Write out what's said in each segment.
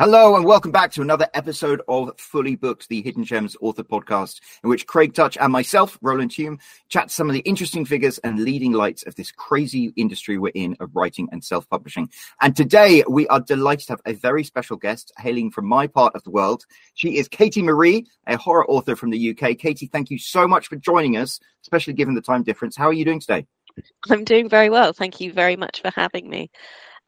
Hello and welcome back to another episode of Fully Booked, the Hidden Gems author podcast, in which Craig Tuch and myself, Roland Hulme, chat some of the interesting figures and leading lights of this crazy industry we're in of writing and self-publishing. And today we are delighted to have a very special guest hailing from my part of the world. She is Katie Marie, a horror author from the UK. Katie, thank you so much for joining us, especially given the time difference. How are you doing today? I'm doing very well. Thank you very much for having me.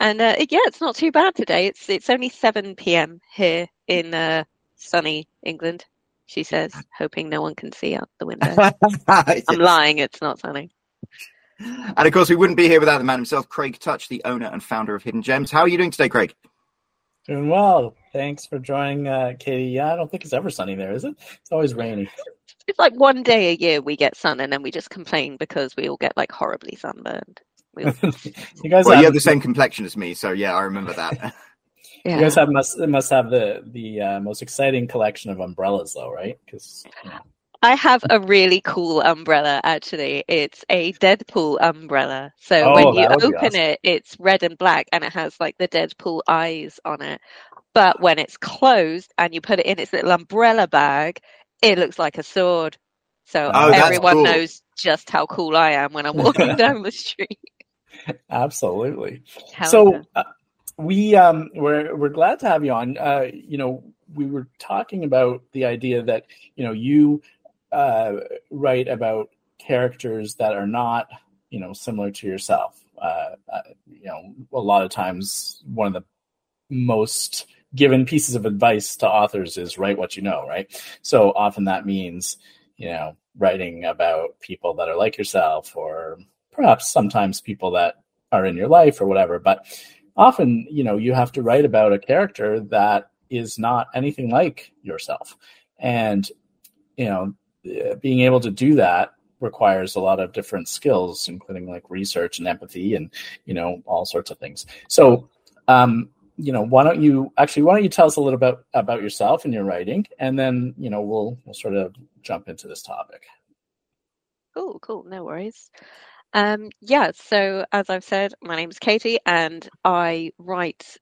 And uh, yeah, it's not too bad today. It's it's only seven p.m. here in uh, sunny England. She says, hoping no one can see out the window. I'm lying. It's not sunny. And of course, we wouldn't be here without the man himself, Craig Tuch, the owner and founder of Hidden Gems. How are you doing today, Craig? Doing well. Thanks for joining, uh, Katie. Yeah, I don't think it's ever sunny there, is it? It's always rainy. It's like one day a year we get sun, and then we just complain because we all get like horribly sunburned. you guys well, have, you have the same complexion as me, so yeah, I remember that. yeah. You guys have must must have the the uh, most exciting collection of umbrellas, though, right? Because I have a really cool umbrella. Actually, it's a Deadpool umbrella. So oh, when you open awesome. it, it's red and black, and it has like the Deadpool eyes on it. But when it's closed and you put it in its little umbrella bag, it looks like a sword. So oh, everyone cool. knows just how cool I am when I'm walking down the street. Absolutely. So uh, we um we're we're glad to have you on. Uh, you know, we were talking about the idea that you know you uh, write about characters that are not you know similar to yourself. Uh, uh, you know, a lot of times one of the most given pieces of advice to authors is write what you know, right? So often that means you know writing about people that are like yourself or perhaps sometimes people that are in your life or whatever but often you know you have to write about a character that is not anything like yourself. And you know being able to do that requires a lot of different skills including like research and empathy and you know all sorts of things. So um you know why don't you actually why don't you tell us a little bit about yourself and your writing and then you know we'll we'll sort of jump into this topic. Cool cool. No worries um, yeah, so as I've said, my name is Katie and I write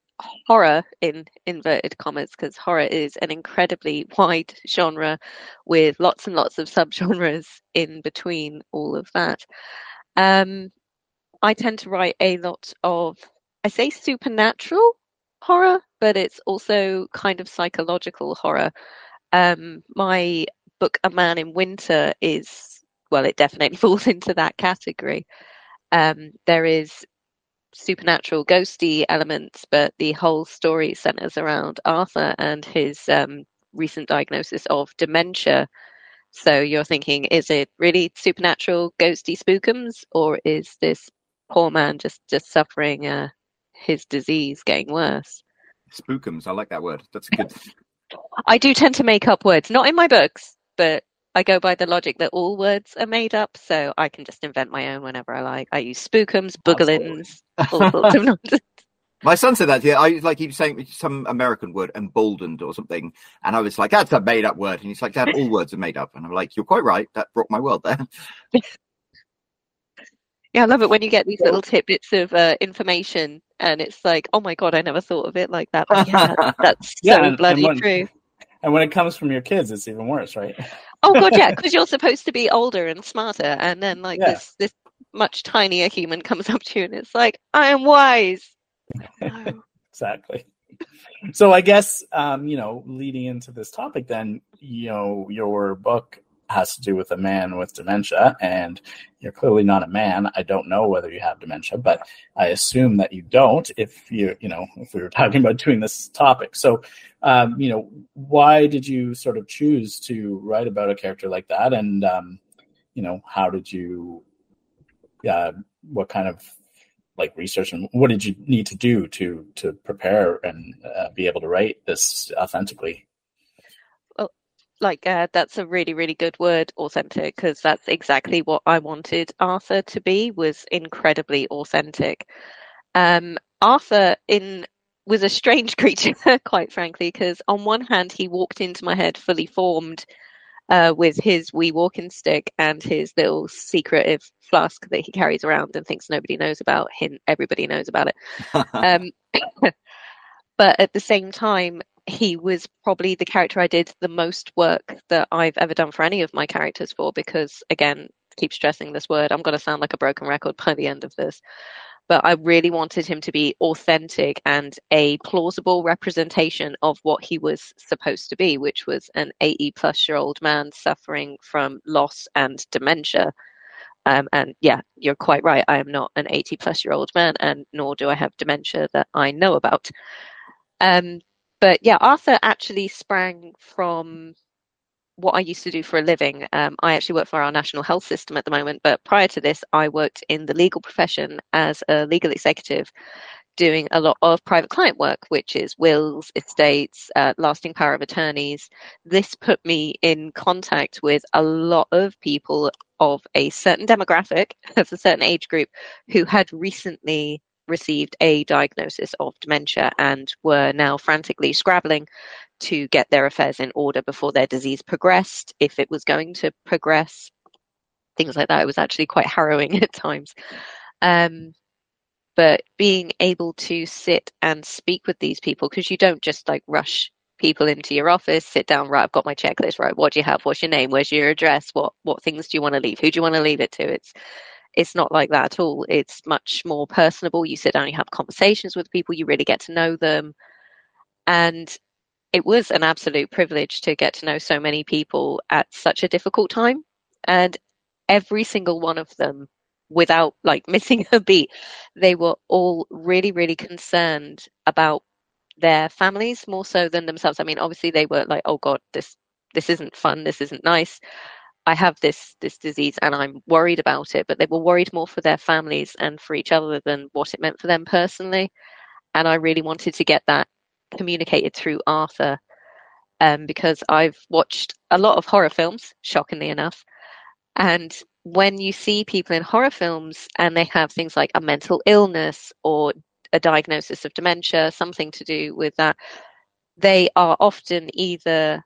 horror in inverted commas because horror is an incredibly wide genre with lots and lots of subgenres in between all of that. Um, I tend to write a lot of, I say supernatural horror, but it's also kind of psychological horror. Um, my book, A Man in Winter, is well, it definitely falls into that category. Um, there is supernatural, ghosty elements, but the whole story centers around Arthur and his um, recent diagnosis of dementia. So you're thinking, is it really supernatural, ghosty spookums, or is this poor man just just suffering uh, his disease getting worse? Spookums, I like that word. That's good. I do tend to make up words, not in my books, but I go by the logic that all words are made up, so I can just invent my own whenever I like. I use spookums, boogalins, all sorts of nonsense. My son said that. Yeah, I like he was saying some American word, emboldened or something, and I was like, "That's a made-up word." And he's like, "Dad, all words are made up." And I'm like, "You're quite right. That brought my world there." yeah, I love it when you get these little tidbits of uh, information, and it's like, "Oh my god, I never thought of it like that." But yeah, that's yeah, so bloody when, true. And when it comes from your kids, it's even worse, right? Oh god, yeah, because you're supposed to be older and smarter, and then like yeah. this this much tinier human comes up to you and it's like, I am wise. exactly. So I guess um, you know, leading into this topic, then you know, your book has to do with a man with dementia, and you're clearly not a man. I don't know whether you have dementia, but I assume that you don't. If you, you know, if we were talking about doing this topic, so um, you know, why did you sort of choose to write about a character like that, and um, you know, how did you, uh, what kind of like research and what did you need to do to to prepare and uh, be able to write this authentically? Like uh, that's a really really good word authentic because that's exactly what i wanted arthur to be was incredibly authentic. Um, arthur in was a strange creature quite frankly because on one hand he walked into my head fully formed uh, with his wee walking stick and his little secretive flask that he carries around and thinks nobody knows about him everybody knows about it. Um, but at the same time, he was probably the character I did the most work that I've ever done for any of my characters for because, again, keep stressing this word. I'm going to sound like a broken record by the end of this. But I really wanted him to be authentic and a plausible representation of what he was supposed to be, which was an 80 plus year old man suffering from loss and dementia. Um, and yeah, you're quite right. I am not an 80 plus year old man, and nor do I have dementia that I know about. Um, but yeah, Arthur actually sprang from what I used to do for a living. Um, I actually work for our national health system at the moment, but prior to this, I worked in the legal profession as a legal executive, doing a lot of private client work, which is wills, estates, uh, lasting power of attorneys. This put me in contact with a lot of people of a certain demographic, of a certain age group, who had recently received a diagnosis of dementia and were now frantically scrabbling to get their affairs in order before their disease progressed, if it was going to progress, things like that. It was actually quite harrowing at times. Um, but being able to sit and speak with these people, because you don't just like rush people into your office, sit down, right, I've got my checklist, right, what do you have? What's your name? Where's your address? What what things do you want to leave? Who do you want to leave it to? It's it's not like that at all. It's much more personable. You sit down, you have conversations with people, you really get to know them. And it was an absolute privilege to get to know so many people at such a difficult time. And every single one of them, without like missing a beat, they were all really, really concerned about their families more so than themselves. I mean, obviously they were like, oh God, this this isn't fun, this isn't nice. I have this this disease and I'm worried about it, but they were worried more for their families and for each other than what it meant for them personally. And I really wanted to get that communicated through Arthur um, because I've watched a lot of horror films, shockingly enough. And when you see people in horror films and they have things like a mental illness or a diagnosis of dementia, something to do with that, they are often either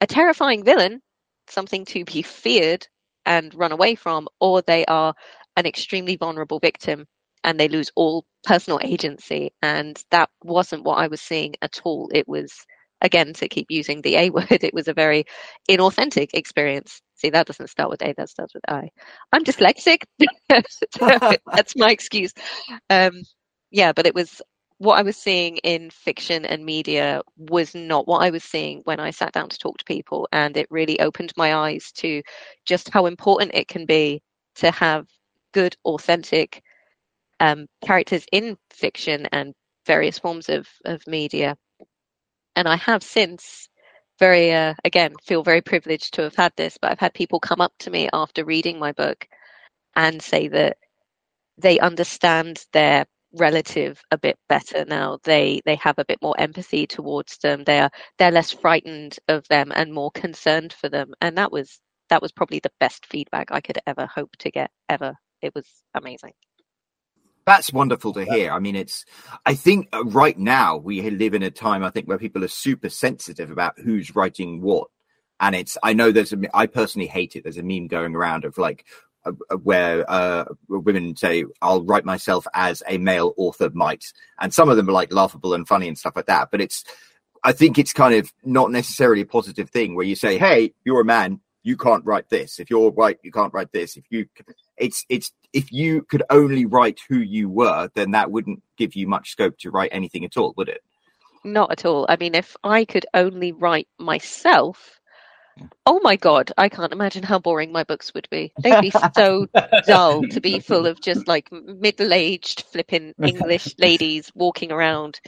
a terrifying villain something to be feared and run away from, or they are an extremely vulnerable victim and they lose all personal agency. And that wasn't what I was seeing at all. It was, again, to keep using the A word, it was a very inauthentic experience. See, that doesn't start with A, that starts with I. I'm dyslexic. That's my excuse. Um, yeah, but it was what I was seeing in fiction and media was not what I was seeing when I sat down to talk to people. And it really opened my eyes to just how important it can be to have good, authentic um, characters in fiction and various forms of, of media. And I have since very, uh, again, feel very privileged to have had this, but I've had people come up to me after reading my book and say that they understand their relative a bit better now they they have a bit more empathy towards them they are they're less frightened of them and more concerned for them and that was that was probably the best feedback i could ever hope to get ever it was amazing that's wonderful to hear. I mean, it's, I think uh, right now we live in a time, I think, where people are super sensitive about who's writing what. And it's, I know there's a, I personally hate it. There's a meme going around of like, where uh, women say, "I'll write myself as a male author might," and some of them are like laughable and funny and stuff like that. But it's, I think it's kind of not necessarily a positive thing where you say, "Hey, you're a man, you can't write this. If you're white, you can't write this. If you, it's it's if you could only write who you were, then that wouldn't give you much scope to write anything at all, would it? Not at all. I mean, if I could only write myself Oh my god, I can't imagine how boring my books would be. They'd be so dull to be full of just like middle-aged flipping English ladies walking around,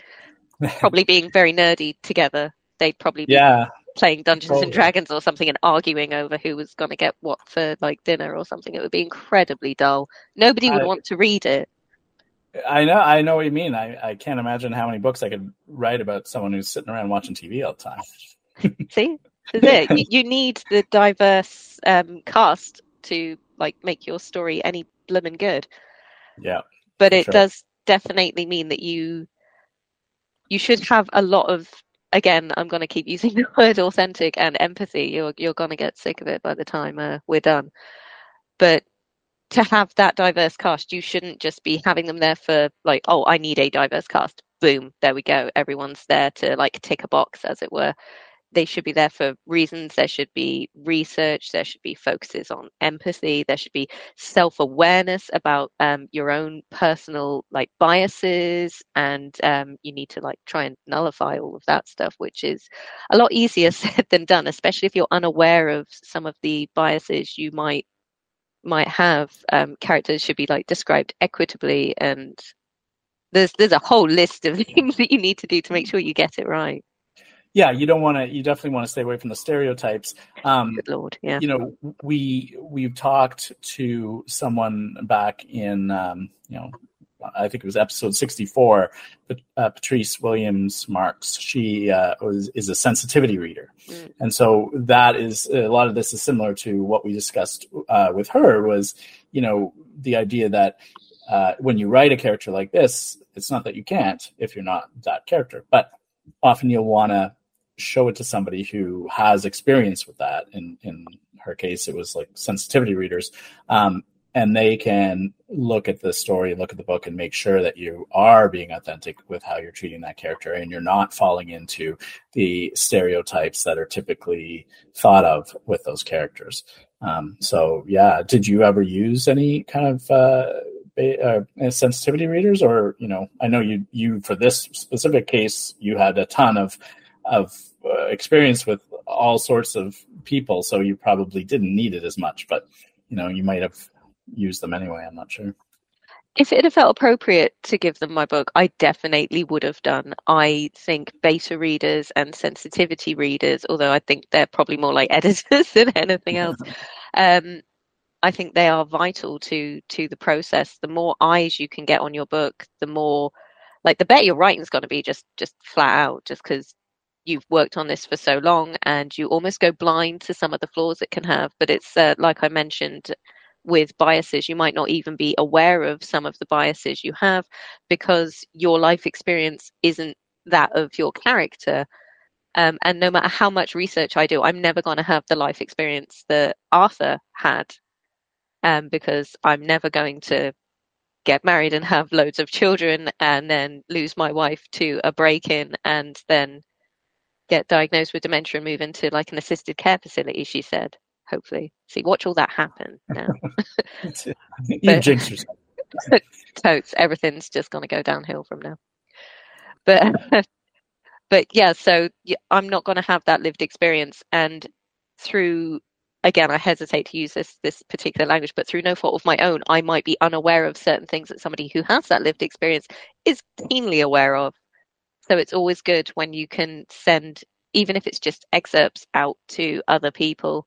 probably being very nerdy together. They'd probably be yeah. playing Dungeons totally. and Dragons or something and arguing over who was going to get what for like dinner or something. It would be incredibly dull. Nobody would I, want to read it. I know, I know what you mean. I, I can't imagine how many books I could write about someone who's sitting around watching TV all the time. See, is it. you, you, need the diverse um, cast to like make your story any blooming good. Yeah. But it sure. does definitely mean that you you should have a lot of again i'm going to keep using the word authentic and empathy you're you're going to get sick of it by the time uh, we're done but to have that diverse cast, you shouldn't just be having them there for like, oh, I need a diverse cast. Boom, there we go. Everyone's there to like tick a box, as it were they should be there for reasons. There should be research. There should be focuses on empathy. There should be self awareness about um, your own personal like biases, and um, you need to like try and nullify all of that stuff, which is a lot easier said than done, especially if you're unaware of some of the biases you might might have. Um, characters should be like described equitably, and there's there's a whole list of things that you need to do to make sure you get it right yeah, you don't want to. You definitely want to stay away from the stereotypes. Um, Good lord, yeah. You know, we we've talked to someone back in, um, you know, I think it was episode sixty-four. Uh, Patrice Williams Marks, she uh, was is a sensitivity reader, mm. and so that is a lot of this is similar to what we discussed uh, with her. Was you know the idea that uh, when you write a character like this, it's not that you can't if you're not that character, but often you'll want to show it to somebody who has experience with that. In in her case, it was like sensitivity readers, um, and they can look at the story, and look at the book, and make sure that you are being authentic with how you're treating that character, and you're not falling into the stereotypes that are typically thought of with those characters. Um, so, yeah, did you ever use any kind of uh, uh, sensitivity readers, or you know, I know you you for this specific case, you had a ton of of experience with all sorts of people, so you probably didn't need it as much. But you know, you might have used them anyway. I'm not sure. If it had felt appropriate to give them my book, I definitely would have done. I think beta readers and sensitivity readers, although I think they're probably more like editors than anything else, um, I think they are vital to to the process. The more eyes you can get on your book, the more like the better your writing's going to be. Just just flat out, just because you've worked on this for so long and you almost go blind to some of the flaws it can have. But it's uh, like I mentioned with biases, you might not even be aware of some of the biases you have because your life experience isn't that of your character. Um, and no matter how much research I do, I'm never going to have the life experience that Arthur had um, because I'm never going to get married and have loads of children and then lose my wife to a break in and then get diagnosed with dementia and move into like an assisted care facility, she said. Hopefully. See, watch all that happen now. you jinx yourself. totes, everything's just going to go downhill from now. But, but yeah, so I'm not going to have that lived experience. And through, again, I hesitate to use this this particular language, but through no fault of my own, I might be unaware of certain things that somebody who has that lived experience is keenly aware of. So it's always good when you can send, even if it's just excerpts out to other people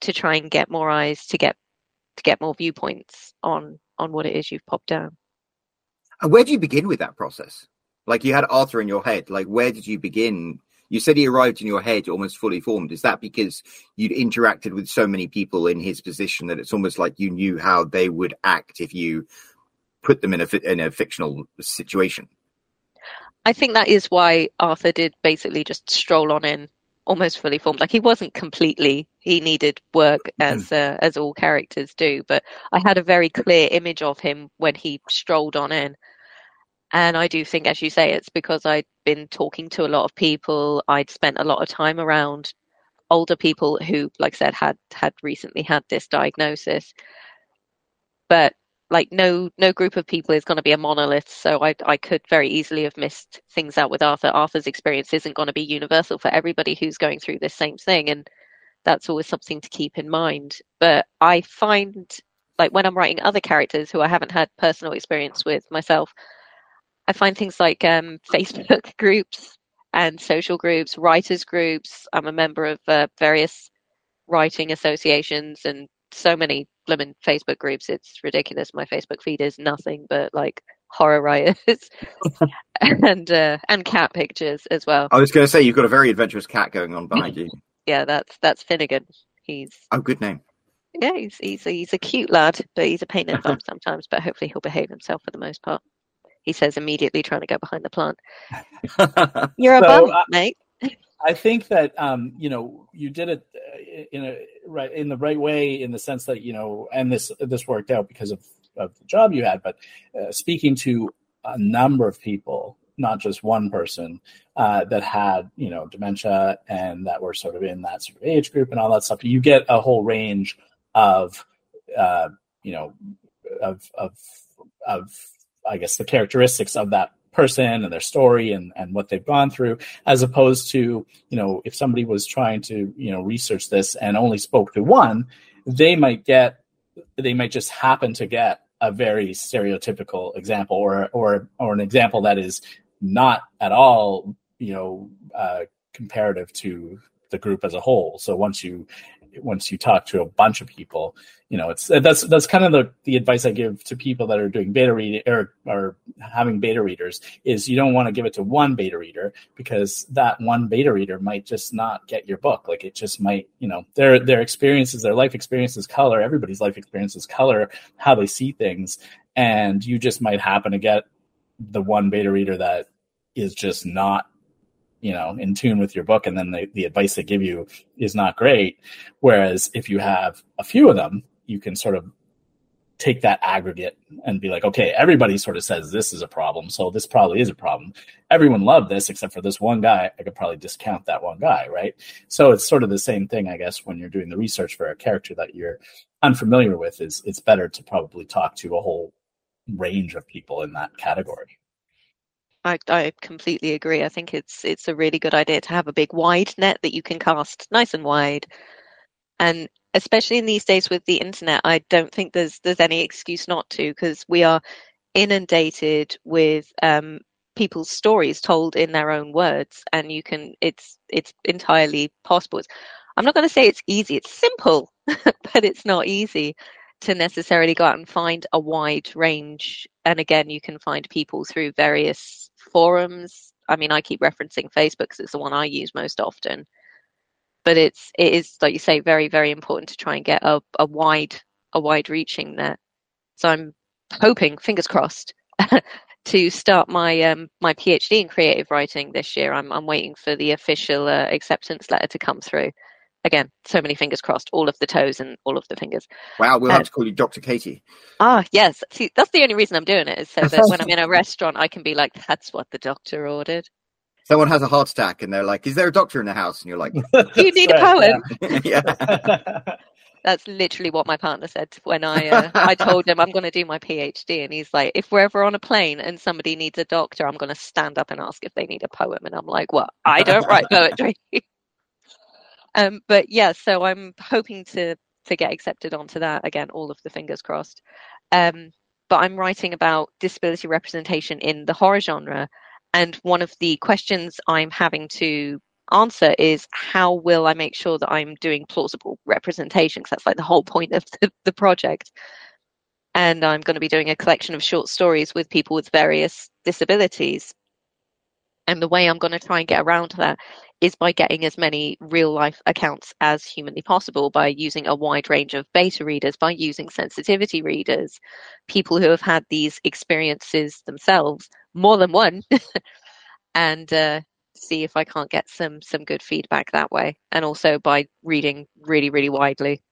to try and get more eyes, to get to get more viewpoints on on what it is you've popped down. And where do you begin with that process? Like you had Arthur in your head. Like where did you begin? You said he arrived in your head almost fully formed. Is that because you'd interacted with so many people in his position that it's almost like you knew how they would act if you put them in a in a fictional situation? I think that is why Arthur did basically just stroll on in almost fully formed. Like he wasn't completely. He needed work mm-hmm. as uh, as all characters do, but I had a very clear image of him when he strolled on in. And I do think, as you say, it's because I'd been talking to a lot of people. I'd spent a lot of time around older people who, like I said, had had recently had this diagnosis. But like no no group of people is going to be a monolith so i i could very easily have missed things out with arthur. Arthur's experience isn't going to be universal for everybody who's going through this same thing and that's always something to keep in mind. But i find like when i'm writing other characters who i haven't had personal experience with myself i find things like um, facebook groups and social groups writers groups. I'm a member of uh, various writing associations and so many blooming Facebook groups. It's ridiculous. My Facebook feed is nothing but like horror writers and uh, and cat pictures as well. I was going to say you've got a very adventurous cat going on behind you. Yeah, that's that's Finnegan. He's oh, good name. Yeah, he's he's a, he's a cute lad, but he's a pain in the bum sometimes. But hopefully he'll behave himself for the most part. He says immediately, trying to go behind the plant. You're a so, bum, uh, mate. I think that um, you know you did it uh, in a right in the right way in the sense that you know, and this this worked out because of of the job you had. But uh, speaking to a number of people, not just one person, uh, that had you know dementia and that were sort of in that sort of age group and all that stuff, you get a whole range of uh, you know of of of I guess the characteristics of that person and their story and, and what they've gone through, as opposed to, you know, if somebody was trying to, you know, research this and only spoke to one, they might get, they might just happen to get a very stereotypical example or, or, or an example that is not at all, you know, uh, comparative to the group as a whole. So once you once you talk to a bunch of people, you know, it's that's that's kind of the, the advice I give to people that are doing beta reading or or having beta readers is you don't want to give it to one beta reader because that one beta reader might just not get your book. Like it just might, you know, their their experiences, their life experiences color, everybody's life experiences color how they see things. And you just might happen to get the one beta reader that is just not you know in tune with your book and then the, the advice they give you is not great. Whereas if you have a few of them you can sort of take that aggregate and be like okay everybody sort of says this is a problem so this probably is a problem. Everyone loved this except for this one guy. I could probably discount that one guy right? So it's sort of the same thing i guess when you're doing the research for a character that you're unfamiliar with is it's better to probably talk to a whole range of people in that category I, I completely agree. I think it's it's a really good idea to have a big wide net that you can cast nice and wide. And especially in these days with the internet, I don't think there's there's any excuse not to because we are inundated with um, people's stories told in their own words, and you can it's it's entirely possible. It's, I'm not going to say it's easy. It's simple, but it's not easy to necessarily go out and find a wide range. And again, you can find people through various forums. I mean, I keep referencing Facebook because it's the one I use most often. But it's it is like you say, very very important to try and get a, a wide a wide reaching net. So I'm hoping, fingers crossed, to start my um, my PhD in creative writing this year. I'm I'm waiting for the official uh, acceptance letter to come through again, so many fingers crossed, all of the toes and all of the fingers. Wow, we'll have uh, to call you Dr. Katie. Ah, yes. See, that's the only reason I'm doing it is so that when I'm in a restaurant, I can be like, "That's what the doctor ordered." Someone has a heart attack, and they're like, "Is there a doctor in the house?" And you're like, "You need a poem." yeah. That's literally what my partner said when I uh, I told him I'm going to do my PhD, and he's like, "If we're ever on a plane and somebody needs a doctor, I'm going to stand up and ask if they need a poem." And I'm like, "What? I don't write poetry." Um, but yeah, so I'm hoping to to get accepted onto that again. All of the fingers crossed. Um, but I'm writing about disability representation in the horror genre, and one of the questions I'm having to answer is how will I make sure that I'm doing plausible representation? Because that's like the whole point of the, the project. And I'm going to be doing a collection of short stories with people with various disabilities. And the way I'm going to try and get around that is by getting as many real life accounts as humanly possible by using a wide range of beta readers, by using sensitivity readers, people who have had these experiences themselves, more than one, and uh, see if I can't get some some good feedback that way. And also by reading really, really widely.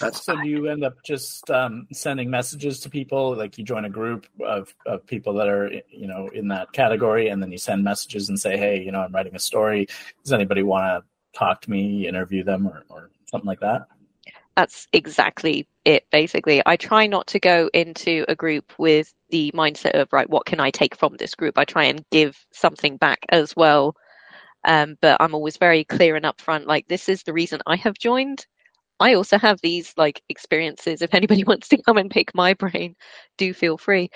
That's so you end up just um, sending messages to people, like you join a group of, of people that are, you know, in that category, and then you send messages and say, hey, you know, I'm writing a story. Does anybody want to talk to me, interview them, or, or something like that? That's exactly it, basically. I try not to go into a group with the mindset of, right, what can I take from this group? I try and give something back as well. Um, but I'm always very clear and upfront, like, this is the reason I have joined I also have these like experiences. If anybody wants to come and pick my brain, do feel free.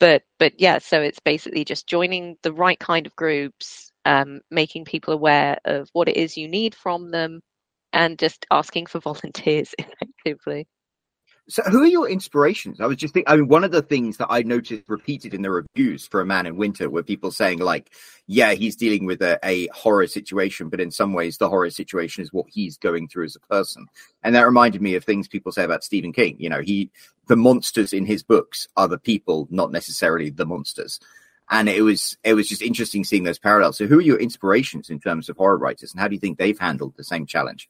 But but yeah, so it's basically just joining the right kind of groups, um, making people aware of what it is you need from them, and just asking for volunteers effectively. So, who are your inspirations? I was just thinking, I mean, one of the things that I noticed repeated in the reviews for A Man in Winter were people saying, like, yeah, he's dealing with a, a, horror situation, but in some ways, the horror situation is what he's going through as a person. And that reminded me of things people say about Stephen King. You know, he, the monsters in his books are the people, not necessarily the monsters. and it was it was just interesting seeing those parallels. So, who are your inspirations in terms of horror writers, and how do you think they've handled the same challenge?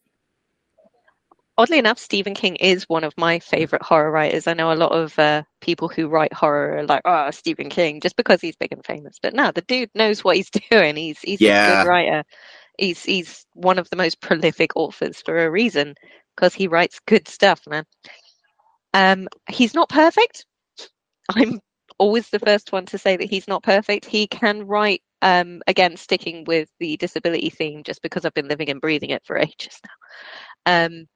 Oddly enough, Stephen King is one of my favorite horror writers. I know a lot of uh, people who write horror are like, "Oh, Stephen King," just because he's big and famous. But no, the dude knows what he's doing. He's he's yeah. a good writer. He's he's one of the most prolific authors for a reason because he writes good stuff, man. Um, he's not perfect. I'm always the first one to say that he's not perfect. He can write, um, again, sticking with the disability theme, just because I've been living and breathing it for ages now. Um,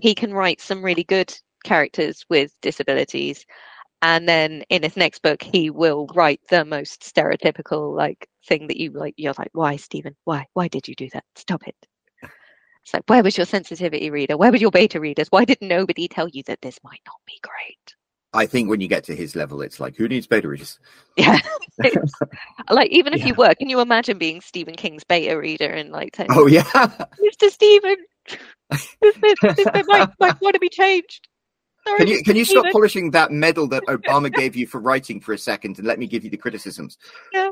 he can write some really good characters with disabilities. And then in his next book, he will write the most stereotypical like thing that you like. You're like, why, Stephen? Why? Why did you do that? Stop it. It's like, where was your sensitivity reader? Where were your beta readers? Why did nobody tell you that this might not be great? I think when you get to his level, it's like, who needs beta readers? Yeah. like, even if yeah. you were, can you imagine being Stephen King's beta reader and like, 10 oh, yeah. Mr. Stephen, this bit, this might, might want to be changed. Sorry, can you can you stop polishing that medal that Obama gave you for writing for a second and let me give you the criticisms? Yeah.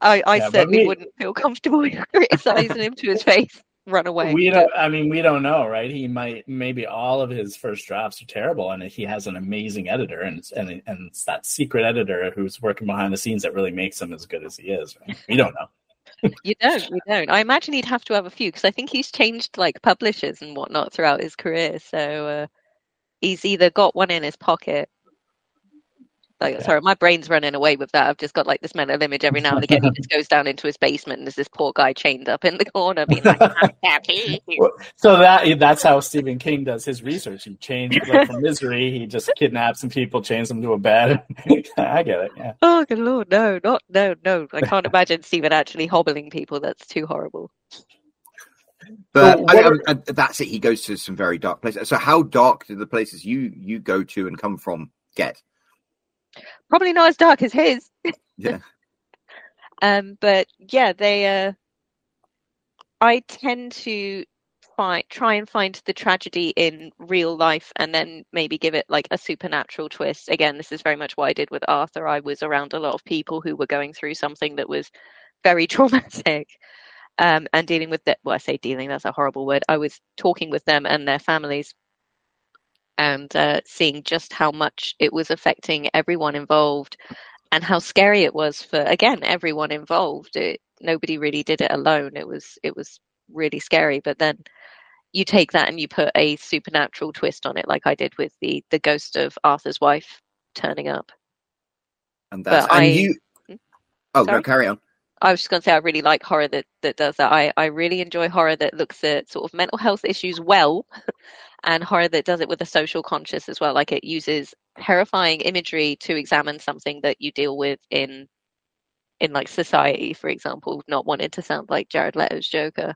I, I yeah, certainly we... wouldn't feel comfortable criticizing him to his face run away. We don't. I mean, we don't know, right? He might. Maybe all of his first drafts are terrible, and he has an amazing editor, and it's, and and it's that secret editor who's working behind the scenes that really makes him as good as he is. Right? We don't know. You don't. You don't. I imagine he'd have to have a few because I think he's changed like publishers and whatnot throughout his career. So uh, he's either got one in his pocket like, yeah. sorry, my brain's running away with that. I've just got like this mental image every now and again. he just goes down into his basement and there's this poor guy chained up in the corner being like, happy. so that that's how Stephen King does his research. He chains like, from misery. He just kidnaps some people, chains them to a bed. I get it. Yeah. Oh, good lord, no, not no, no. I can't imagine Stephen actually hobbling people. That's too horrible. But so I, I, I, that's it. He goes to some very dark places. So, how dark do the places you you go to and come from get? Probably not as dark as his. Yeah. um, but yeah, they. Uh, I tend to find try and find the tragedy in real life, and then maybe give it like a supernatural twist. Again, this is very much what I did with Arthur. I was around a lot of people who were going through something that was very traumatic. Um, and dealing with that, well, I say dealing, that's a horrible word. I was talking with them and their families and uh, seeing just how much it was affecting everyone involved and how scary it was for again everyone involved. It, nobody really did it alone. It was it was really scary. But then you take that and you put a supernatural twist on it like i did with the the ghost of arthur's wife turning up. And that's and I, you hmm? oh Sorry? no carry on I was just going to say I really like horror that, that does that. I, I really enjoy horror that looks at sort of mental health issues well and horror that does it with a social conscious as well. Like it uses terrifying imagery to examine something that you deal with in in like society, for example, not wanting to sound like Jared Leto's Joker.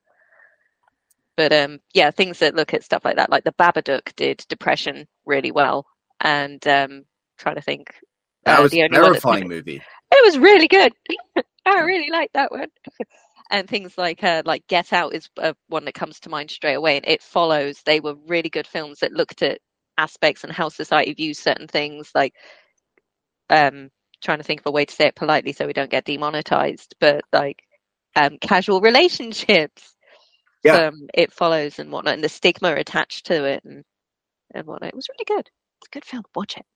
But um yeah, things that look at stuff like that, like the Babadook did depression really well. And um trying to think that uh, was a terrifying movie. It was really good. I really like that one and things like uh, like Get Out is uh, one that comes to mind straight away. And It Follows. They were really good films that looked at aspects and how society views certain things. Like, um, trying to think of a way to say it politely so we don't get demonetized, but like um, casual relationships. Yeah. Um, it follows and whatnot, and the stigma attached to it and and whatnot. It was really good. It's a good film. Watch it.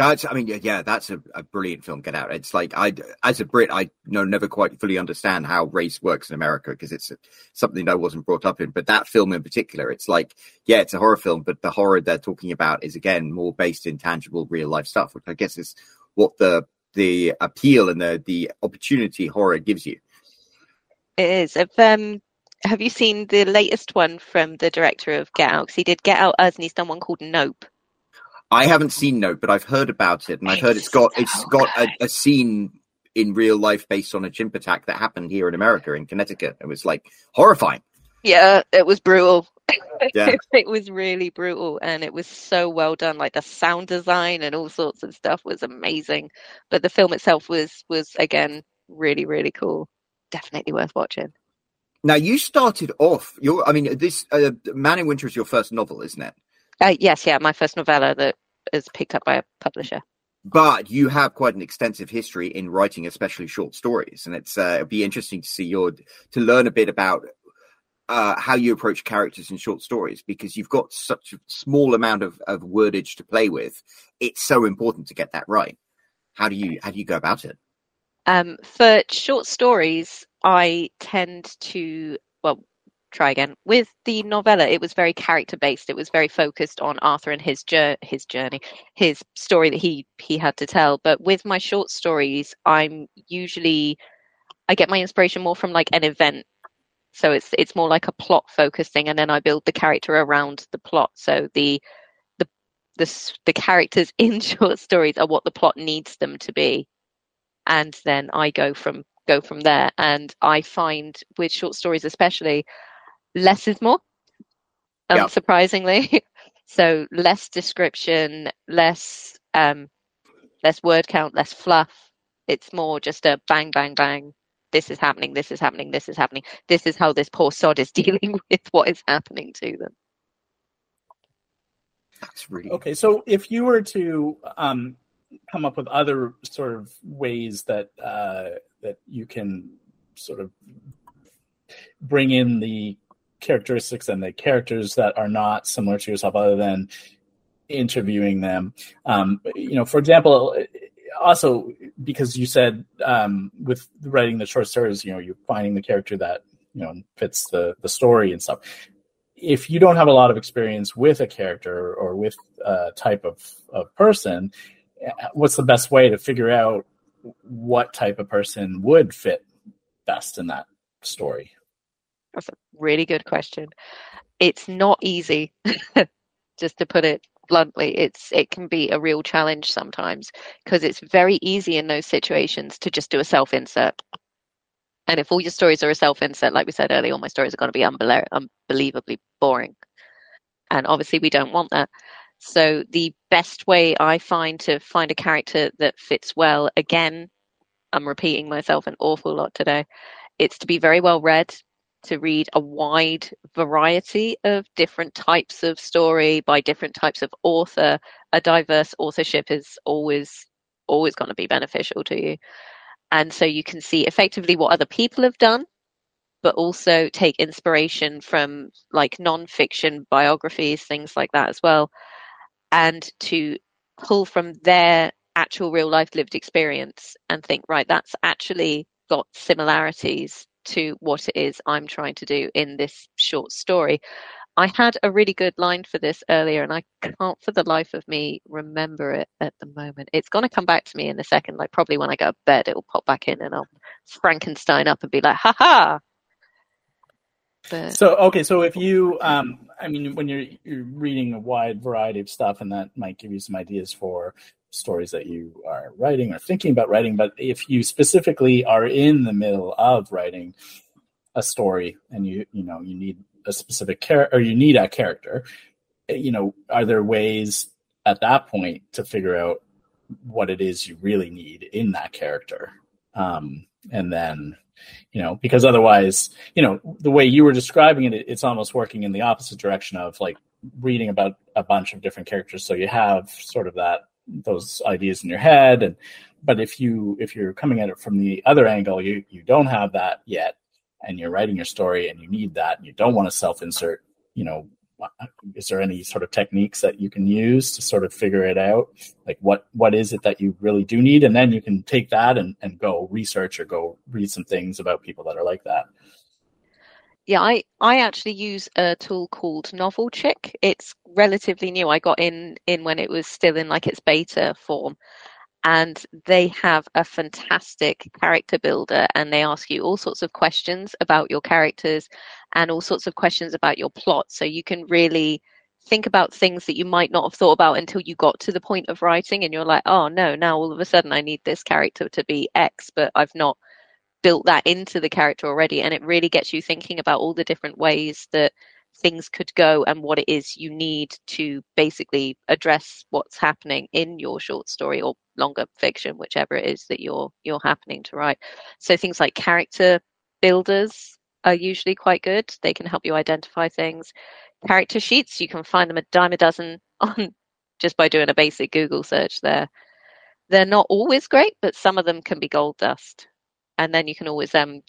That's, I mean, yeah, that's a, a, brilliant film. Get Out. It's like I, as a Brit, I know never quite fully understand how race works in America because it's something that I wasn't brought up in. But that film in particular, it's like, yeah, it's a horror film, but the horror they're talking about is again more based in tangible, real life stuff, which I guess is what the the appeal and the the opportunity horror gives you. It is. If, um, have you seen the latest one from the director of Get Out? Because he did Get Out us, and he's done one called Nope I haven't seen Nope, but I've heard about it, and I've heard it's got it's got a, a, scene in real life based on a chimp attack that happened here in America in Connecticut. It was like horrifying. Yeah, it was brutal. Yeah. it was really brutal, and it was so well done. Like the sound design and all sorts of stuff was amazing. But the film itself was was again really really cool. Definitely worth watching. Now you started off your. I mean, this uh, Man in Winter is your first novel, isn't it? Uh, yes, yeah, my first novella that is picked up by a publisher. but you have quite an extensive history in writing, especially short stories, and it's uh, it'd be interesting to see your to learn a bit about uh, how you approach characters in short stories because you've got such a small amount of, of wordage to play with. It's so important to get that right. How do you how do you go about it? Um, for short stories, I tend to try again with the novella. It was very character based. It was very focused on Arthur and his jour- his journey, his story that he he had to tell. But with my short stories, I'm usually I get my inspiration more from like an event. So it's it's more like a plot focused thing, and then I build the character around the plot. So the the the the characters in short stories are what the plot needs them to be and then I go from go from there. And I find with short stories, especially, less is more. Unsurprisingly, so less description, less um, less word count, less fluff. It's more just a bang, bang, bang. This is happening. This is happening. This is happening. This is how this poor sod is dealing with what is happening to them. That's really okay. So if you were to um, come up with other sort of ways that uh, that you can sort of bring in the characteristics and the characters that are not similar to yourself, other than interviewing them. Um, you know, for example, also because you said um, with writing the short stories, you know, you're finding the character that you know fits the the story and stuff. If you don't have a lot of experience with a character or with a type of, of person, what's the best way to figure out what type of person would fit best in that story? That's a really good question. It's not easy, just to put it bluntly. It's it can be a real challenge sometimes because it's very easy in those situations to just do a self insert. And if all your stories are a self insert, like we said earlier, all my stories are going to be unbelievably boring. And obviously, we don't want that. So the best way I find to find a character that fits well, again, I'm repeating myself an awful lot today. It's to be very well read, to read a wide variety of different types of story by different types of author. A diverse authorship is always always going to be beneficial to you. And so you can see effectively what other people have done, but also take inspiration from like non-fiction biographies, things like that as well and to pull from their actual real life lived experience and think, right, that's actually got similarities to what it is I'm trying to do in this short story. I had a really good line for this earlier, and I can't for the life of me remember it at the moment. It's going to come back to me in a second, like probably when I go to bed, it'll pop back in and I'll Frankenstein up and be like, ha ha, but... So okay, so if you, um, I mean, when you're you're reading a wide variety of stuff, and that might give you some ideas for stories that you are writing or thinking about writing. But if you specifically are in the middle of writing a story, and you you know you need a specific character, or you need a character, eh, you know, are there ways at that point to figure out what it is you really need in that character, um, and then you know, because otherwise, you know, the way you were describing it, it's almost working in the opposite direction of like reading about a bunch of different characters. So you have sort of that those ideas in your head, and but if you if you're coming at it from the other angle, you you don't have that yet, and you're writing your story, and you need that, and you don't want to self insert, you know, is there any sort of techniques that you can use to sort of figure it out? Like what what is it that you really do need? And then you can take that and, and go research or go read some things about people that are like that yeah i i actually use a tool called Novelchick it's relatively new. I got in in when it was still in like its beta form. And they have a fantastic character builder and they ask you all sorts of questions about your characters and all sorts of questions about your plot. So you can really think about things that you might not have thought about until you got to the point of writing and you're like oh no now all of a sudden i need this character to be x but i've not built that into the character already and it really gets you thinking about all the different ways that things could go and what it is you need to basically address what's happening in your short story or longer fiction whichever it is that you're you're happening to write. So things like character builders are usually quite good. They can help you identify things. Character sheets you can find them a dime a dozen on just by doing a basic google search there. They're not always great, but some of them can be gold dust. And then you can always um,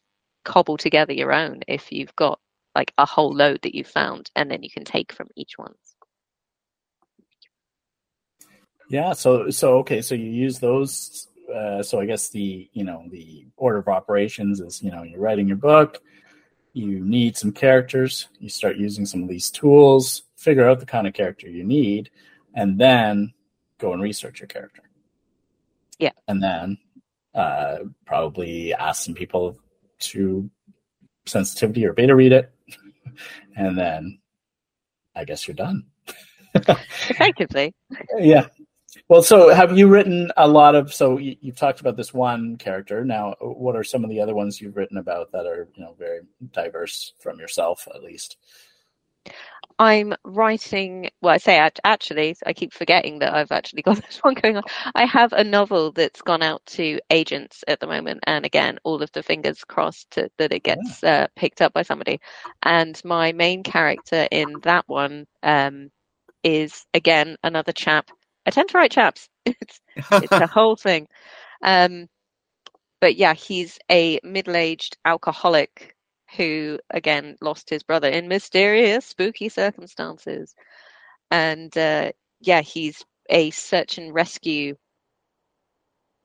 cobble together your own if you've got like a whole load that you've found, and then you can take from each one. Yeah. So so okay. So you use those. Uh, so I guess the you know the order of operations is you know you're writing your book, you need some characters, you start using some of these tools, figure out the kind of character you need, and then go and research your character. Yeah. And then uh, probably ask some people to sensitivity or beta read it. and then I guess you're done. Effectively. yeah. Well, so have you written a lot of? So you, have talked about this one character. Now, what are some of the other ones you've written about that are you know very diverse from yourself, at least? I'm writing. Well, I say actually, I keep forgetting that I've actually got this one going on. I have a novel that's gone out to agents at the moment, and again, all of the fingers crossed to, that it gets yeah. uh, picked up by somebody. And my main character in that one um, is again another chap. I tend to write chaps. it's it's a whole thing. Um, but yeah, he's a middle-aged alcoholic who again lost his brother in mysterious, spooky circumstances. And uh, yeah, he's a search and rescue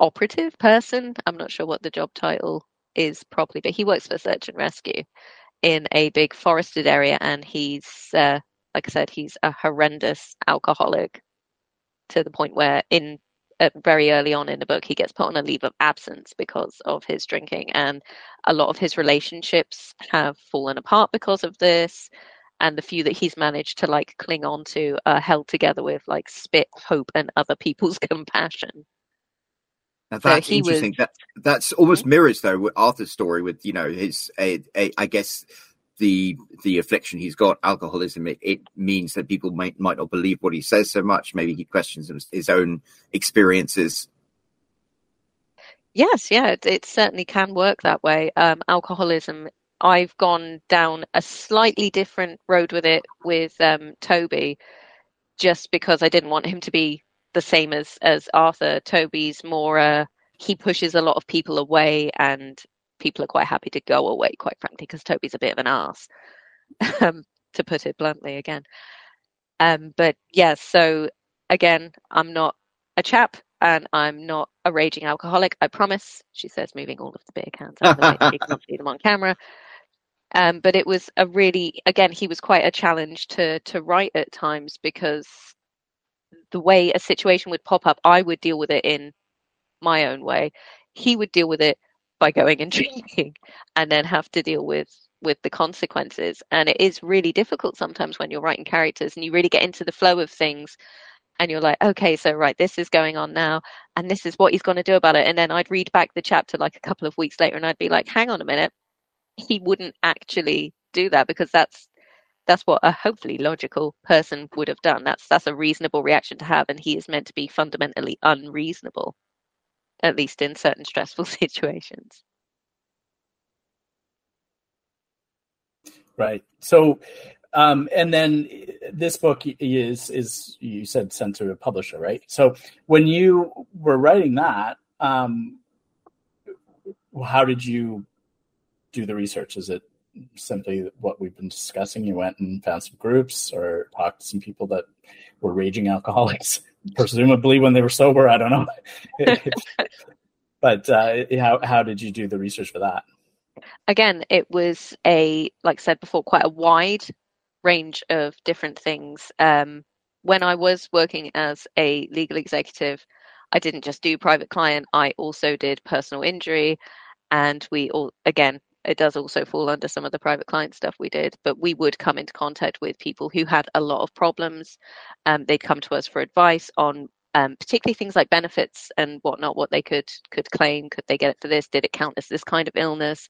operative person. I'm not sure what the job title is properly, but he works for search and rescue in a big forested area. And he's, uh, like I said, he's a horrendous alcoholic to the point where in uh, very early on in the book, he gets put on a leave of absence because of his drinking, and a lot of his relationships have fallen apart because of this. And the few that he's managed to like cling on to are held together with like spit, hope, and other people's compassion. Now that's so interesting. Was... That that's almost mm-hmm. mirrors though with Arthur's story with you know his a, a, I guess the the affliction he's got, alcoholism, it, it, means that people might might not believe what he says so much. Maybe he questions his, his own experiences. Yes, yeah, it, it, certainly can work that way. Um, alcoholism, I've gone down a slightly different road with it with um, Toby, just because I didn't want him to be the same as as Arthur. Toby's more. Uh, he pushes a lot of people away and people are quite happy to go away, quite frankly, because Toby's a bit of an ass, um, to put it bluntly again. Um, but yeah, so again, I'm not a chap and I'm not a raging alcoholic. I promise, she says, moving all of the beer cans out of the way you can see them on camera. Um, but it was a really, again, he was quite a challenge to to write at times because the way a situation would pop up, I would deal with it in my own way. He would deal with it by going and drinking and then have to deal with with the consequences. And it is really difficult sometimes when you're writing characters and you really get into the flow of things and you're like okay so right this is going on now and this is what he's going to do about it. And then i'd read back the chapter like a couple of weeks later and i'd be like hang on a minute. He wouldn't actually do that because that's that's what a hopefully logical person would have done. That's that's a reasonable reaction to have and he is meant to be fundamentally unreasonable at least in certain stressful situations. Right. So, um, and then this book is is you said sent to a publisher, right? So when you were writing that, um, how did you do the research? Is it simply what we've been discussing? You went and found some groups or talked to some people that were raging alcoholics presumably when they were sober. I don't know. but uh, how how did you do the research for that? Again, it was a like I said before, quite a wide range of different things. Um, when I was working as a legal executive, I didn't just do private client. I also did personal injury, and we all again it does also fall under some of the private client stuff we did, but we would come into contact with people who had a lot of problems. Um, they'd come to us for advice on um, particularly things like benefits and whatnot, what they could could claim. Could they get it for this? Did it count as this kind of illness?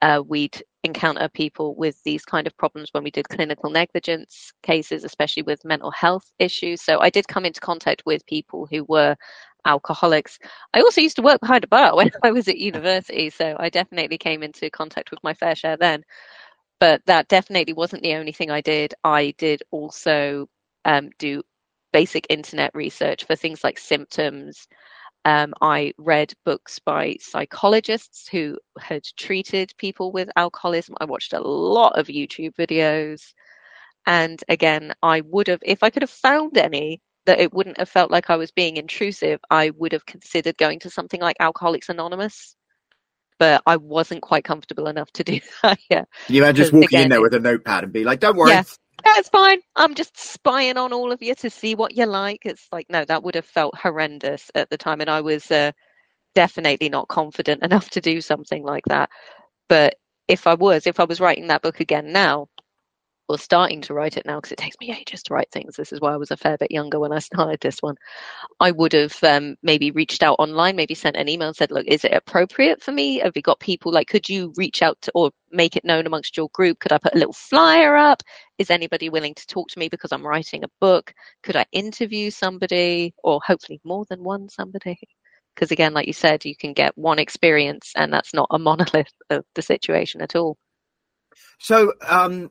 Uh, we'd encounter people with these kind of problems when we did clinical negligence cases, especially with mental health issues. So I did come into contact with people who were alcoholics. I also used to work behind a bar when I was at university, so I definitely came into contact with my fair share then. But that definitely wasn't the only thing I did. I did also um, do basic internet research for things like symptoms, Um, I read books by psychologists who had treated people with alcoholism. I watched a lot of YouTube videos. And again, I would have, if I could have found any that it wouldn't have felt like I was being intrusive, I would have considered going to something like Alcoholics Anonymous. But I wasn't quite comfortable enough to do that yet. You imagine just walking again, in there with a notepad and be like, don't worry. Yeah, that's fine. I'm just spying on all of you to see what you like. It's like, no, that would have felt horrendous at the time. And I was uh, definitely not confident enough to do something like that. But if I was, if I was writing that book again now, or starting to write it now because it takes me ages to write things. This is why I was a fair bit younger when I started this one. I would have um, maybe reached out online, maybe sent an email and said, "Look, is it appropriate for me? Have you got people like? Could you reach out to or make it known amongst your group? Could I put a little flyer up? Is anybody willing to talk to me because I'm writing a book? Could I interview somebody or hopefully more than one somebody?" Because again, like you said, you can get one experience, and that's not a monolith of the situation at all. So, um,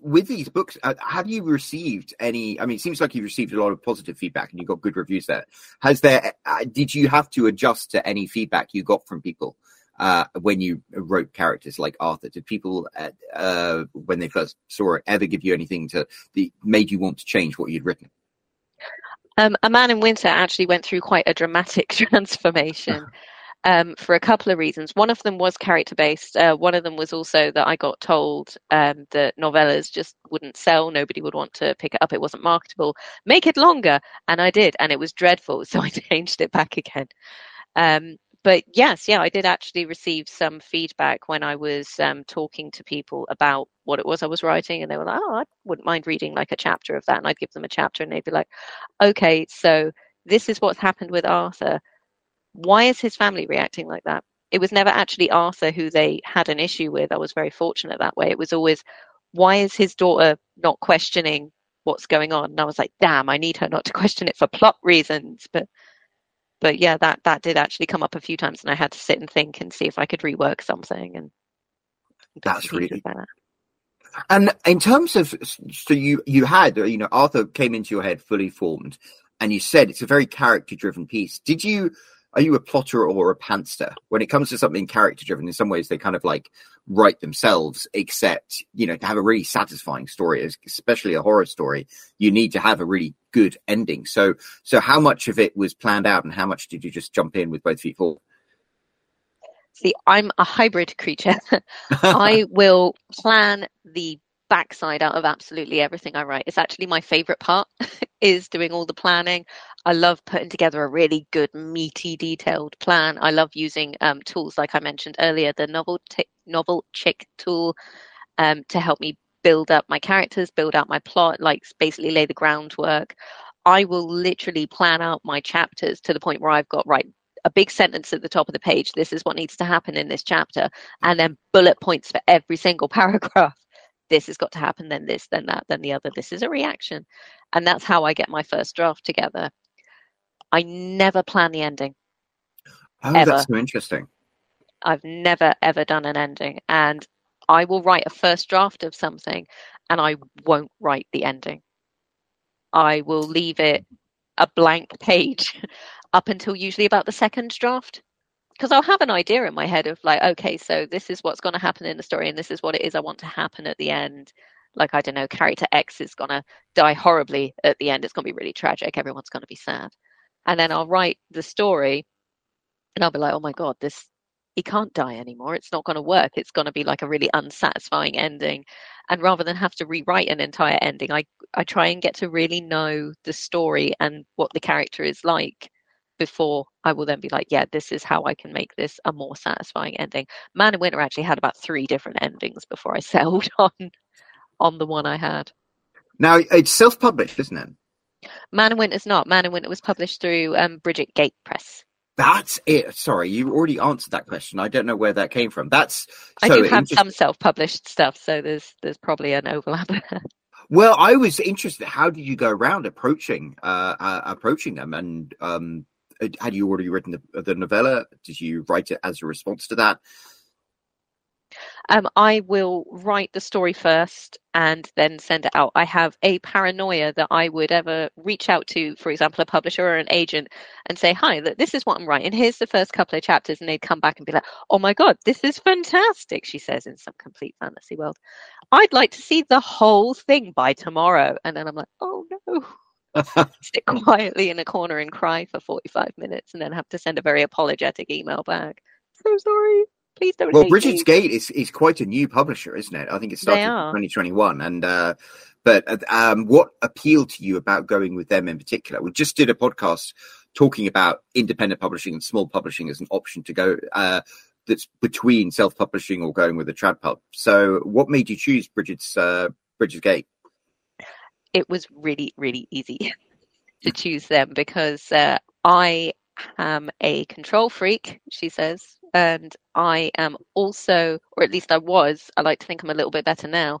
with these books, uh, have you received any? I mean, it seems like you've received a lot of positive feedback and you got good reviews there. Has there? Uh, did you have to adjust to any feedback you got from people uh, when you wrote characters like Arthur? Did people, uh, uh, when they first saw it, ever give you anything to that made you want to change what you'd written? Um, a Man in Winter actually went through quite a dramatic transformation um, for a couple of reasons. One of them was character based. Uh, one of them was also that I got told um, that novellas just wouldn't sell. Nobody would want to pick it up. It wasn't marketable. Make it longer. And I did. And it was dreadful. So I changed it back again. Um, but yes, yeah, I did actually receive some feedback when I was um, talking to people about what it was I was writing, and they were like, "Oh, I wouldn't mind reading like a chapter of that," and I'd give them a chapter, and they'd be like, "Okay, so this is what's happened with Arthur why is his family reacting like that? It was never actually Arthur who they had an issue with. I was very fortunate that way. It was always, why is his daughter not questioning what's going on? And I was like, damn, I need her not to question it for plot reasons. But but yeah, that that did actually come up a few times, and I had to sit and think and see if I could rework something. And that's really. That. And in terms of, so you you had you know Arthur came into your head fully formed, and you said it's a very character driven piece. Did you are you a plotter or a pantser? When it comes to something character driven, in some ways they kind of like write themselves, except, you know, to have a really satisfying story, especially a horror story, you need to have a really good ending. So, so how much of it was planned out and how much did you just jump in with both feet forward? See, I'm a hybrid creature. I will plan the backside out of absolutely everything I write. It's actually my favorite part is doing all the planning. I love putting together a really good, meaty, detailed plan. I love using um, tools like I mentioned earlier, the novel t- novel chick tool um, to help me build up my characters, build out my plot, like basically lay the groundwork. I will literally plan out my chapters to the point where I've got right a big sentence at the top of the page. This is what needs to happen in this chapter, and then bullet points for every single paragraph this has got to happen, then this, then that, then the other. This is a reaction. And that's how I get my first draft together. I never plan the ending. Oh, ever. that's so interesting. I've never, ever done an ending. And I will write a first draft of something and I won't write the ending. I will leave it a blank page up until usually about the second draft because I'll have an idea in my head of like, okay, so this is what's going to happen in the story, and this is what it is I want to happen at the end. Like, I don't know, character X is going to die horribly at the end. It's going to be really tragic. Everyone's going to be sad. And then I'll write the story, and I'll be like, oh my God, this, he can't die anymore. It's not going to work. It's going to be like a really unsatisfying ending. And rather than have to rewrite an entire ending, I, I try and get to really know the story and what the character is like before I will then be like, yeah, this is how I can make this a more satisfying ending. Man in Winter actually had about three different endings before I settled on on the one I had. Now it's self-published, isn't it? Man in Winter's not. Man in Winter was published through um, Brigid Gate Press. That's it. Sorry, you already answered that question. I don't know where that came from. That's I do have some self-published stuff, so there's there's probably an overlap. well, I was interested. How did you go around approaching uh, uh, approaching them, and um, had you already written the, the novella? Did you write it as a response to that? Um, I will write the story first and then send it out. I have a paranoia that I would ever reach out to, for example, a publisher or an agent and say, Hi, this is what I'm writing. Here's the first couple of chapters. And they'd come back and be like, Oh my God, this is fantastic, she says in some complete fantasy world. I'd like to see the whole thing by tomorrow. And then I'm like, Oh no. sit quietly in a corner and cry for 45 minutes and then have to send a very apologetic email back. So sorry. Please don't. Well, Brigid's Gate is, is quite a new publisher, isn't it? I think it started in 2021. And, uh, but uh, um, what appealed to you about going with them in particular? We just did a podcast talking about independent publishing and small publishing as an option to go uh, that's between self publishing or going with a trad pub. So, what made you choose Bridget's uh, Brigid's Gate? It was really, really easy to choose them because uh, I am a control freak, she says, and I am also, or at least I was, I like to think I'm a little bit better now.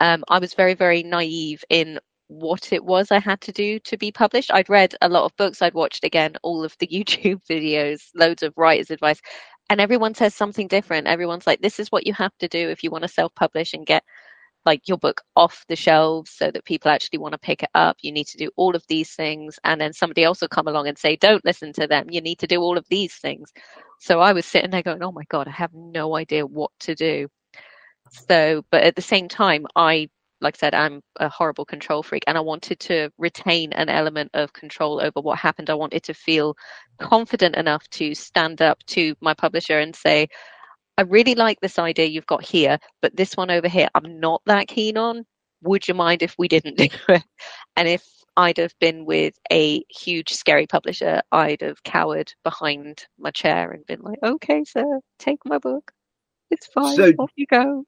Um, I was very, very naive in what it was I had to do to be published. I'd read a lot of books, I'd watched again all of the YouTube videos, loads of writers' advice, and everyone says something different. Everyone's like, this is what you have to do if you want to self publish and get like your book off the shelves so that people actually want to pick it up. You need to do all of these things. And then somebody else will come along and say, don't listen to them. You need to do all of these things. So I was sitting there going, oh my God, I have no idea what to do. So, but at the same time, I, like I said, I'm a horrible control freak and I wanted to retain an element of control over what happened. I wanted to feel confident enough to stand up to my publisher and say, I really like this idea you've got here, but this one over here, I'm not that keen on. Would you mind if we didn't do it? And if I'd have been with a huge, scary publisher, I'd have cowered behind my chair and been like, okay, sir, take my book. It's fine. So, Off you go.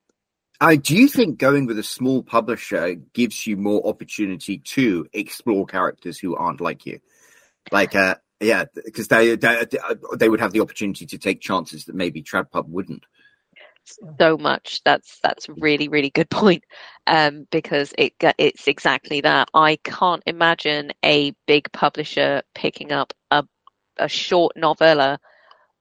I do you think going with a small publisher gives you more opportunity to explore characters who aren't like you? Like, uh, yeah, because they, they they would have the opportunity to take chances that maybe Tradpub wouldn't. So much. That's that's really really good point. Um, because it it's exactly that. I can't imagine a big publisher picking up a a short novella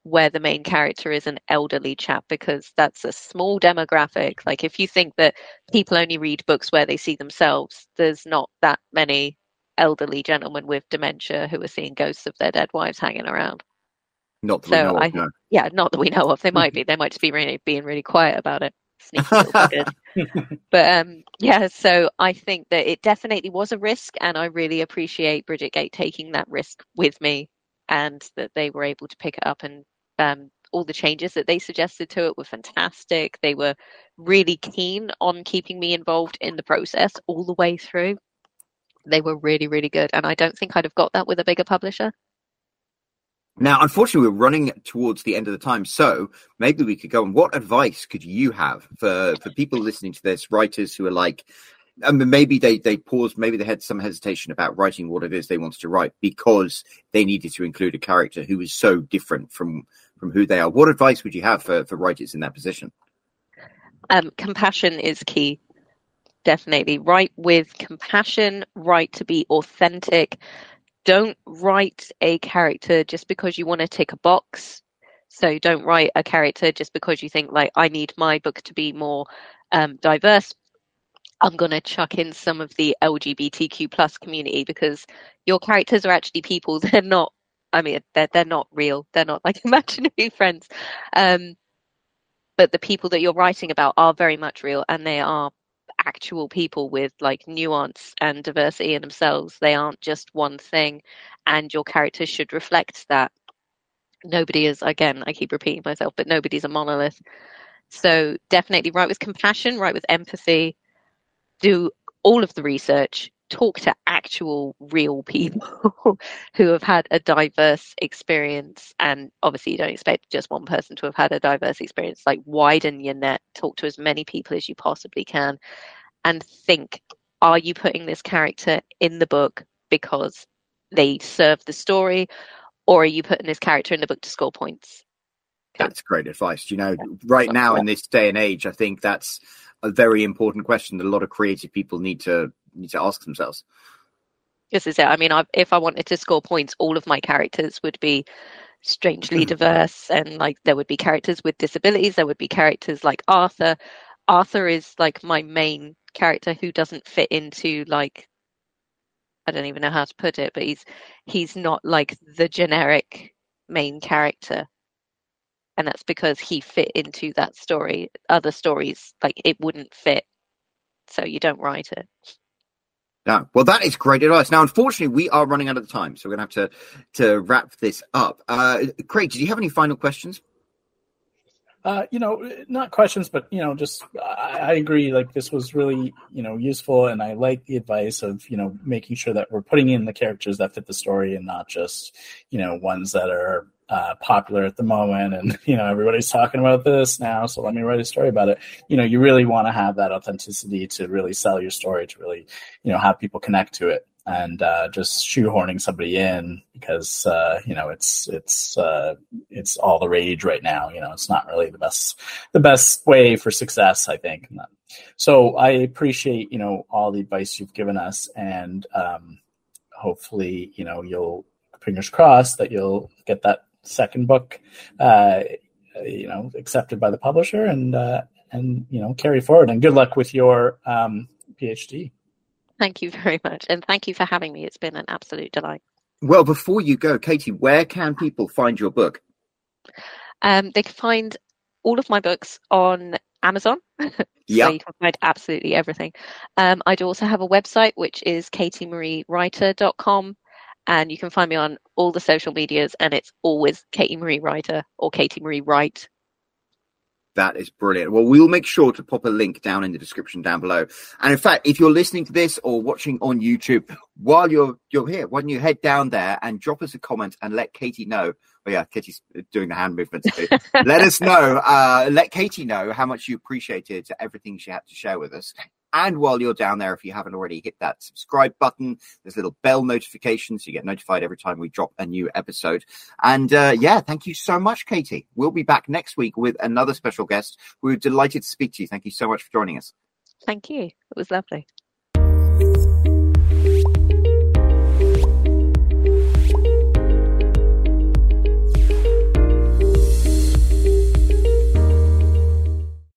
where the main character is an elderly chap because that's a small demographic. Like if you think that people only read books where they see themselves, there's not that many elderly gentlemen with dementia who are seeing ghosts of their dead wives hanging around. Not that so I, of, no. yeah, not that we know of. They might be. They might just be really being really quiet about it. but um, yeah, so I think that it definitely was a risk, and I really appreciate Bridget Gate taking that risk with me, and that they were able to pick it up and um, all the changes that they suggested to it were fantastic. They were really keen on keeping me involved in the process all the way through they were really, really good. And I don't think I'd have got that with a bigger publisher. Now, unfortunately, we're running towards the end of the time, so maybe we could go on. What advice could you have for for people listening to this, writers who are like, I mean, maybe they they paused, maybe they had some hesitation about writing what it is they wanted to write because they needed to include a character who is so different from from who they are. What advice would you have for for writers in that position? Um, compassion is key definitely. Write with compassion, write to be authentic. Don't write a character just because you want to tick a box. So don't write a character just because you think like I need my book to be more um, diverse. I'm going to chuck in some of the LGBTQ plus community because your characters are actually people. They're not. I mean, they're they're not real. They're not like imaginary friends. Um, but the people that you're writing about are very much real, and they are actual people with like nuance and diversity in themselves. They aren't just one thing, and your characters should reflect that. Nobody is, again, I keep repeating myself, but nobody's a monolith. So definitely write with compassion, write with empathy, do all of the research, talk to actual real people who have had a diverse experience. And obviously you don't expect just one person to have had a diverse experience. Like widen your net talk to as many people as you possibly can and think are you putting this character in the book because they serve the story or are you putting this character in the book to score points? That's great advice. You know right now in this day and age i think that's a very important question that a lot of creative people need to need to ask themselves. This is it. I mean, I, if I wanted to score points, all of my characters would be strangely diverse and like there would be characters with disabilities there would be characters like arthur. Arthur is like my main character who doesn't fit into like i don't even know how to put it but he's he's not like the generic main character. And that's because he fit into that story. Other stories like it wouldn't fit. So you don't write it yeah, well, that is great advice. Now, unfortunately, we are running out of time, so we're going to have to to wrap this up. Uh, Craig, did you have any final questions? Uh, you know, not questions, but you know, just I, I, agree. Like this was really you know useful, and I like the advice of you know making sure that we're putting in the characters that fit the story, and not just you know ones that are uh, popular at the moment and you know everybody's talking about this now so let me write a story about it you know you really want to have that authenticity to really sell your story to really you know have people connect to it and uh, just shoehorning somebody in because uh, you know it's it's uh, it's all the rage right now. You know, it's not really the best the best way for success, I think. So I appreciate you know all the advice you've given us, and um, hopefully you know you'll fingers crossed that you'll get that second book, uh, you know, accepted by the publisher and uh, and you know carry forward. And good luck with your um, PhD. Thank you very much, and thank you for having me. It's been an absolute delight. Well, before you go, Katie, where can people find your book? Um, they can find all of my books on Amazon. Yeah, so you can find absolutely everything. Um, I'd also have a website which is katiemariewriter.com and you can find me on all the social medias, and it's always Katie Marie Writer or Katie Marie Wright. That is brilliant. Well, we'll make sure to pop a link down in the description down below. And in fact, if you're listening to this or watching on YouTube while you're you're here, why don't you head down there and drop us a comment and let Katie know. Oh yeah, Katie's doing the hand movements too. let us know. Uh, let Katie know how much you appreciated everything she had to share with us. And while you're down there, if you haven't already, hit that subscribe button. There's little bell notifications. So you get notified every time we drop a new episode. And uh, yeah, thank you so much, Katie. We'll be back next week with another special guest. We are delighted to speak to you. Thank you so much for joining us. Thank you. It was lovely.